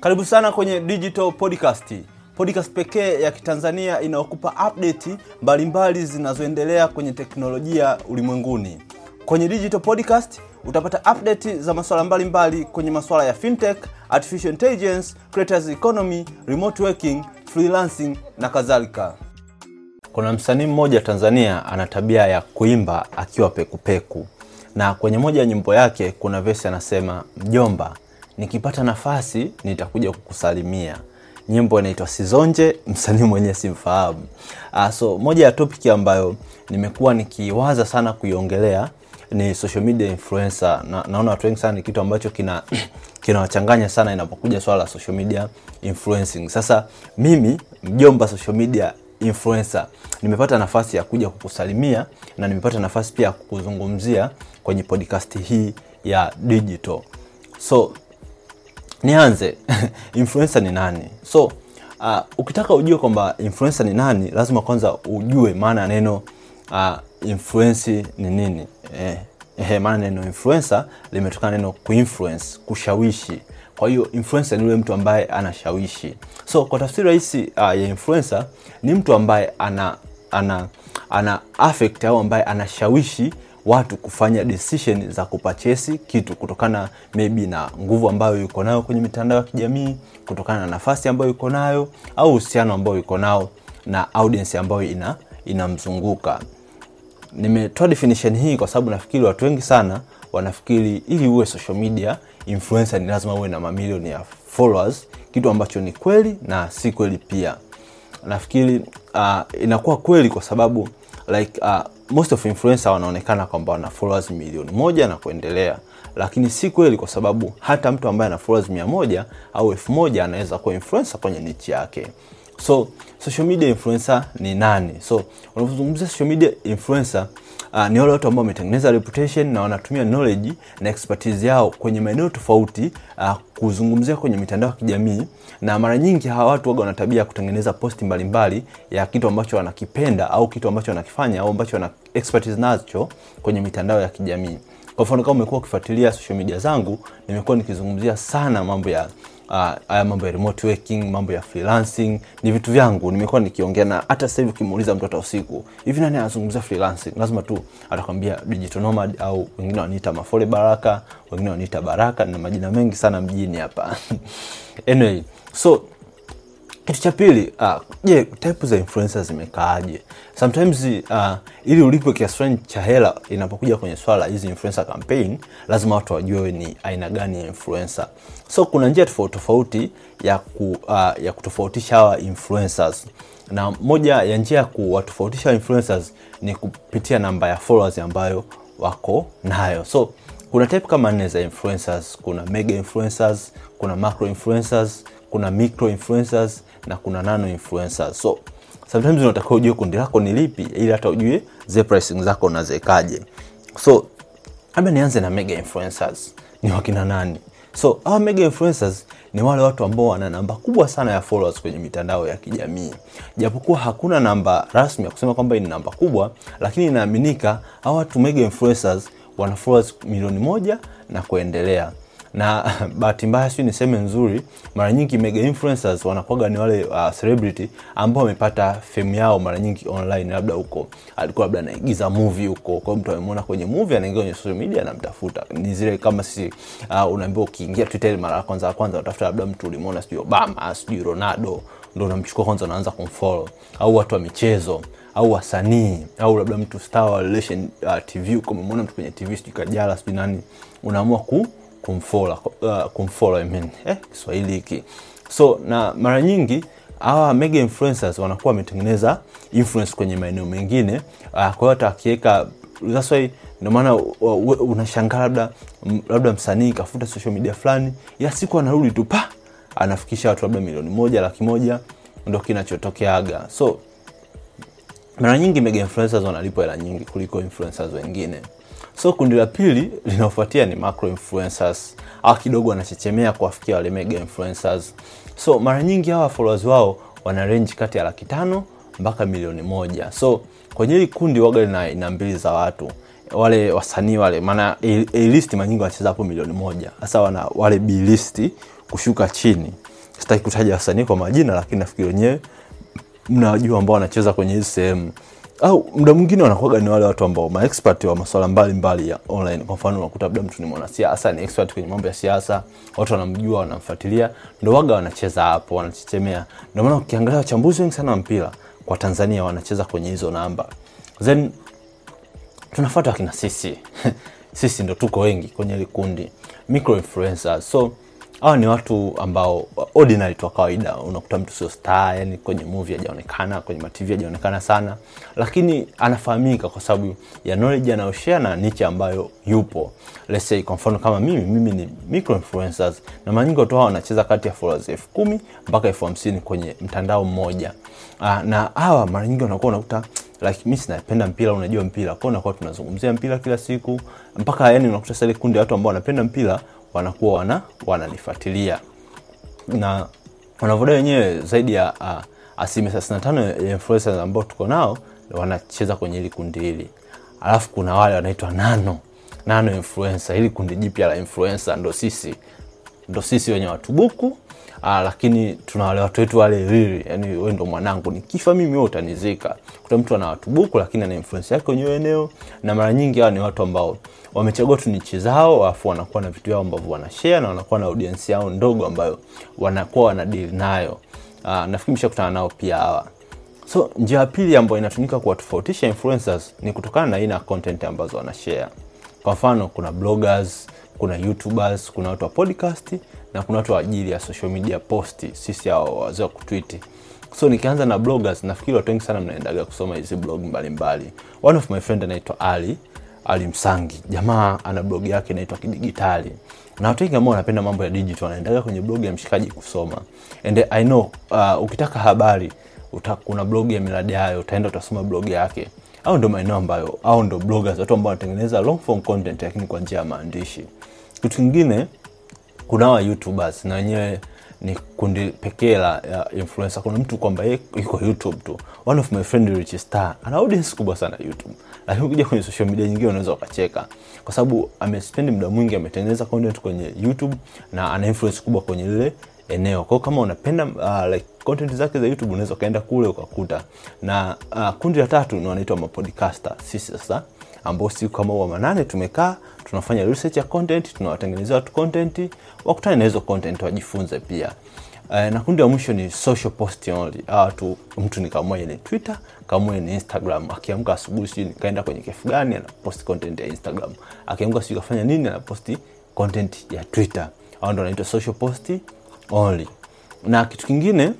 Karibu sana kwenye Digital Podcast, podcast pekee ya Kitanzania inayokupa update mbalimbali zinazoendelea kwenye teknolojia ulimwenguni. Kwenye Digital Podcast utapata update za masuala mbalimbali kwenye masuala ya fintech, artificial intelligence, creators economy, remote working, freelancing na kadhalika. Kuna msanii mmoja Tanzania ana tabia ya kuimba akiwa pekupeku, na kwenye moja ya nyimbo yake kuna vesi anasema, mjomba, nikipata nafasi nitakuja kukusalimia. Nyimbo inaitwa Sizonje, msanii mwenyewe simfahamu. Uh, so moja ya topic ambayo nimekuwa nikiwaza sana kuiongelea ni social media influencer na, naona watu wengi sana ni kitu ambacho kina kinawachanganya sana inapokuja swala la social media influencing. Sasa mimi mjomba social media influencer nimepata nafasi ya kuja kukusalimia na nimepata nafasi pia ya kukuzungumzia kwenye podcast hii ya digital. So nianze influencer ni nani? So uh, ukitaka ujue kwamba influencer ni nani, lazima kwanza ujue maana ya neno uh, influence ni nini. Eh, eh, maana neno influencer limetokana neno kuinfluence, kushawishi. Kwa hiyo influencer ni yule mtu ambaye anashawishi. So kwa tafsiri rahisi uh, ya influencer ni mtu ambaye ana ana ana affect au ambaye anashawishi watu kufanya decision za kupachesi kitu kutokana maybe na nguvu ambayo yuko nayo kwenye mitandao ya kijamii, kutokana na nafasi ambayo yuko nayo au uhusiano ambao yuko nao na audience ambayo ina inamzunguka. Nimetoa definition hii kwa sababu nafikiri watu wengi sana wanafikiri ili uwe social media influencer ni lazima uwe na mamilioni ya followers, kitu ambacho ni kweli na si kweli pia. Nafikiri uh, inakuwa kweli kwa sababu like uh, most of influencer wanaonekana kwamba wana followers milioni moja na kuendelea, lakini si kweli kwa sababu hata mtu ambaye ana followers mia moja au elfu moja anaweza kuwa influencer kwenye nichi yake. So social media influencer ni nani? So unapozungumzia social media influencer uh, ni wale watu ambao wametengeneza reputation na wanatumia knowledge na expertise yao kwenye maeneo tofauti uh, kuzungumzia kwenye mitandao ya kijamii, na mara nyingi hawa watu waga wana tabia ya kutengeneza posti mbalimbali ya kitu ambacho wanakipenda au kitu ambacho wanakifanya au ambacho wana expertise nacho kwenye mitandao ya kijamii. Kwa mfano kama umekuwa ukifuatilia social media zangu, nimekuwa nikizungumzia sana mambo ya haya uh, mambo ya remote working, mambo ya freelancing ni vitu vyangu, nimekuwa nikiongea na hata sasa hivi ukimuuliza mtu hata usiku hivi nani anazungumzia freelancing, lazima tu atakwambia digital nomad, au wengine waniita Mafole Baraka, wengine waniita Baraka na majina mengi sana mjini hapa. Anyway, so kitu cha pili je, uh, type za influencers zimekaaje? Sometimes uh, ili ulipwe kiasi fulani cha hela inapokuja kwenye swala hizi influencer campaign, lazima watu wajue ni aina gani ya influencer. So kuna njia tofauti tofauti ya, ku, uh, ya kutofautisha hawa influencers, na moja ya njia ya kuwatofautisha influencers ni kupitia namba ya followers ambayo wako nayo. So kuna type kama nne za influencers. Kuna mega influencers, kuna macro influencers, kuna micro influencers na kuna nano influencers. So sometimes unatakiwa ujue kundi lako ni lipi, ili hata ujue zile pricing zako unazekaje. So labda nianze na mega influencers. Ni wakina nani? So hawa mega influencers ni wale watu ambao wana namba kubwa sana ya followers kwenye mitandao ya kijamii. Japokuwa hakuna namba rasmi ya kusema kwamba ni namba kubwa, lakini inaaminika hawa watu mega influencers wana followers milioni moja na kuendelea na bahati mbaya sio niseme nzuri, mara nyingi mega influencers wanakuwaga ni wale uh, celebrity ambao wamepata fame yao mara nyingi online, labda huko alikuwa labda anaigiza movie huko, kwa mtu amemwona kwenye movie, anaingia kwenye social media anamtafuta. Ni zile kama sisi uh, unaambiwa ukiingia Twitter mara ya kwanza kwanza unatafuta labda mtu ulimwona, sijui Obama, sijui Ronaldo, ndio unamchukua kwanza, unaanza kumfollow, au watu wa michezo au wasanii au labda mtu star wa relation uh, TV uko umemwona mtu kwenye TV sijui Kajala sijui nani, unaamua ku kumfollow uh, kumfollow I mean eh, Kiswahili hiki. So na mara nyingi hawa mega influencers wanakuwa wametengeneza influence kwenye maeneo mengine uh, kwa hiyo hata wakiweka that's ndio maana unashangaa labda labda msanii kafuta social media fulani, ya siku anarudi tu pa anafikisha watu labda milioni moja laki moja ndio kinachotokeaga. So mara nyingi mega influencers wanalipwa hela nyingi kuliko influencers wengine. So kundi la pili linaofuatia ni macro influencers. au kidogo wanachechemea kuwafikia wale mega influencers. So mara nyingi hawa followers wao wana range kati ya laki tano mpaka milioni moja. So kwenye hili kundi waga lina aina mbili za watu. wale wasanii wale, maana A-list mara wanacheza hapo milioni moja. Sasa wana wale B-list kushuka chini. sitaki kutaja wasanii kwa majina lakini nafikiri wenyewe mnawajua ambao wanacheza kwenye hizi sehemu au muda mwingine wanakuwaga ni wale watu ambao maexpert wa masuala mbalimbali ya online. Kwa mfano unakuta labda mtu ni mwanasiasa, ni expert kwenye mambo ya siasa, watu wanamjua, wanamfuatilia, ndo waga wanacheza hapo, wanachechemea. Ndio maana ukiangalia wachambuzi wengi sana wa mpira kwa Tanzania wanacheza kwenye hizo namba, then tunafuata wakina sisi sisi ndo tuko wengi kwenye ile kundi micro influencers so hawa ni watu ambao ordinary tu wa kawaida. Unakuta mtu sio star yani kwenye movie hajaonekana kwenye matv hajaonekana sana. Lakini anafahamika kwa sababu ya knowledge anayoshare na niche ambayo yupo. Let's say kwa mfano kama mimi mimi ni micro influencers. Na mara watu hawa wanacheza kati ya followers elfu kumi mpaka elfu hamsini kwenye mtandao mmoja. Uh, na hawa mara nyingi wanakuwa unakuta like mi sinapenda mpira unajua mpira. Kwao nakuwa tunazungumzia mpira kila siku. Mpaka yani unakuta sasa kundi watu ambao wanapenda mpira wanakuwa wana wananifuatilia. Na wanavodai wenyewe zaidi ya uh, asilimia thelathini na tano ya influencers ambao tuko nao wanacheza kwenye hili kundi hili. Alafu kuna wale wanaitwa nano. Nano influencer. Hili kundi jipya la influencer. Ndo sisi. Ndo sisi wenye watubuku Aa, lakini tuna wale watu wetu wale wili, yani wewe ndo mwanangu nikifa mimi wewe utanizika. Kuta mtu ana watubuku lakini ana influence yake kwenye eneo na mara nyingi hawa ni watu ambao wamechagua tu niche zao alafu wanakuwa na vitu vyao ambavyo wanashare na wanakuwa na audience yao ndogo ambayo wanakuwa wanadeal nayo. Aa, nafikiri mshakutana nao pia hawa. So njia ya pili ambayo inatumika kuwatofautisha influencers ni kutokana na aina ya content ambazo wanashare. Kwa mfano kuna bloggers kuna youtubers kuna watu wa podcast na kuna watu wa ajili ya social media posti sisi hao wazee wa kutwiti so nikianza na bloggers nafikiri watu wengi sana mnaendaga kusoma hizi blog mbalimbali. One of my friend anaitwa ali ali msangi. Jamaa ana blog yake inaitwa kidigitali. Na watu wengi ambao wanapenda mambo ya digital wanaendaga kwenye blog ya mshikaji kusoma. And i know uh, ukitaka habari uta, kuna blog ya miradi hayo utaenda utasoma blog yake. Au ndo maeneo ambayo au ndo bloggers watu ambao wanatengeneza long form content lakini kwa njia ya maandishi. Kitu kingine kuna hawa youtubers na wenyewe ni kundi pekee la ya influencer. Kuna mtu kwamba ye yuko youtube tu. One of my friend rich star. Ana audience kubwa sana youtube. Lakini ukija kwenye social media nyingine unaweza ukacheka. Kwa sababu amespend muda mwingi ametengeneza content kwenye youtube na ana influence kubwa kwenye lile eneo. Kwao kama unapenda uh, like content zake za youtube unaweza ukaenda kule ukakuta. Na uh, kundi la tatu ni wanaitwa mapodcaster. Sisi sasa ambao siku kama wa manane tumekaa tunafanya research ya content tunawatengenezea watu content wakutane na hizo content wajifunze pia. Uh, na kundi la mwisho ni social post only. Hawa tu mtu ni kamoja ni twitter kamoja ni instagram. Akiamka asubuhi sijui nikaenda kwenye kefu gani anaposti content ya instagram. Akiamka sijui kafanya nini anaposti content ya twitter. Hao ndio wanaitwa social post only. Na kitu kingine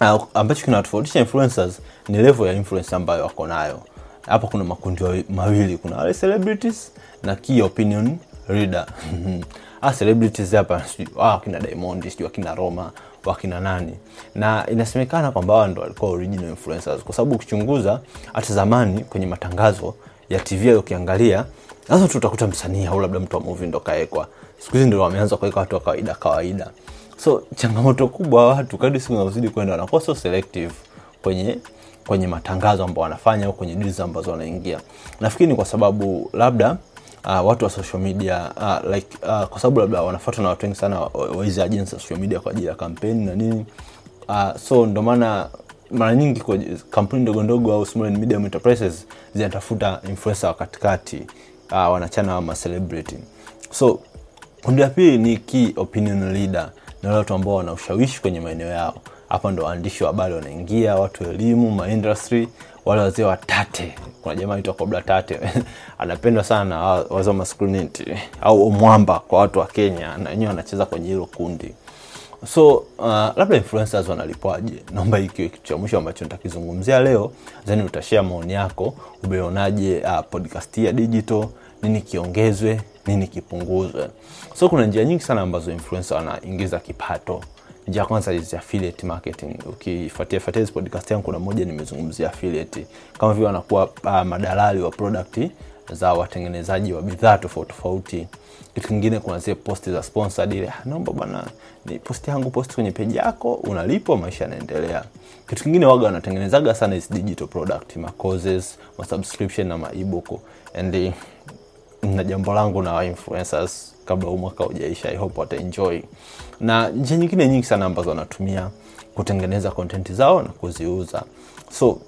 uh, ambacho kinatofautisha influencers ni level ya influence ambayo wako nayo hapa kuna makundi mawili kuna wale celebrities na key opinion reader. Ah celebrities hapa sijui ah, wakina diamond sijui wakina roma wakina nani. Na inasemekana kwamba wao ndo walikuwa original influencers kwa sababu ukichunguza hata zamani kwenye matangazo ya tv ukiangalia sasa tutakuta msanii au labda mtu wa movie ndo kaekwa. Siku hizi ndo wameanza kuweka watu wa kawaida kawaida. So changamoto kubwa watu kadri siku zinazozidi kwenda wanakuwa so selective kwenye kwenye matangazo ambao wanafanya au kwenye deals ambazo wanaingia. Nafikiri ni kwa sababu labda uh, watu wa social media uh, like uh, kwa sababu labda wanafuatwa na watu wengi sana wa- hizi agency za social media kwa ajili ya kampeni na nini. Uh, so ndo maana mara nyingi kwa kampuni ndogo ndogo au small and medium enterprises zinatafuta influencer wa katikati uh, wanachana wa macelebrity. So kundi la pili ni key opinion leader na watu ambao wana ushawishi kwenye maeneo yao hapa ndo waandishi wa habari wanaingia watu wa elimu maindustry wale wazee wa tate. Kuna jamaa aitwa kobla tate. Anapendwa sana na wa- wazee wa masculinity au mwamba kwa watu wa kenya na wenyewe wanacheza kwenye hilo kundi. So uh, labda influencers wanalipwaje naomba hii kiwe kitu cha mwisho ambacho nitakizungumzia leo. Then utashare maoni yako. Umeonaje uh, podcast ya digital? Nini kiongezwe? Nini kipunguzwe? So kuna njia nyingi sana ambazo influencer wanaingiza kipato njia ya kwanza is affiliate marketing. Ukifuatia fuatia hizi podcast yangu kuna moja nimezungumzia affiliate. Kama vile wanakuwa uh, madalali wa product za watengenezaji wa bidhaa tofauti tofauti. Kitu kingine kuna zile posti za sponsored ile "Ah, naomba bwana ni posti yangu posti kwenye peji yako unalipwa maisha yanaendelea. Kitu kingine waga wanatengenezaga sana is digital product ma courses ma subscription na ma ebook. And eh, na jambo langu na influencers kabla huu mwaka ujaisha. i hope na njia nyingine nyingi sana ambazo wanatumia kutengeneza kontenti zao na kuziuza. So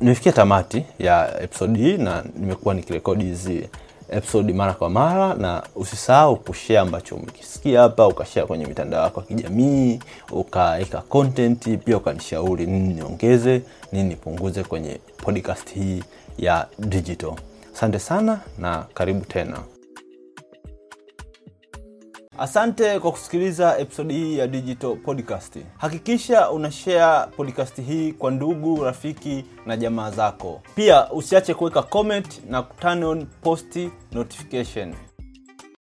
nimefikia tamati ya episode hii na nimekuwa nikirekodi hizi episode mara kwa mara na usisahau kushare ambacho umekisikia hapa ukashare kwenye mitandao yako ya kijamii ukaweka content pia ukanishauri nini niongeze nini nipunguze kwenye podcast hii ya digital. Asante sana na karibu tena asante kwa kusikiliza episodi hii ya digital podcast. Hakikisha una share podcast hii kwa ndugu rafiki na jamaa zako. Pia usiache kuweka comment na turn on post notification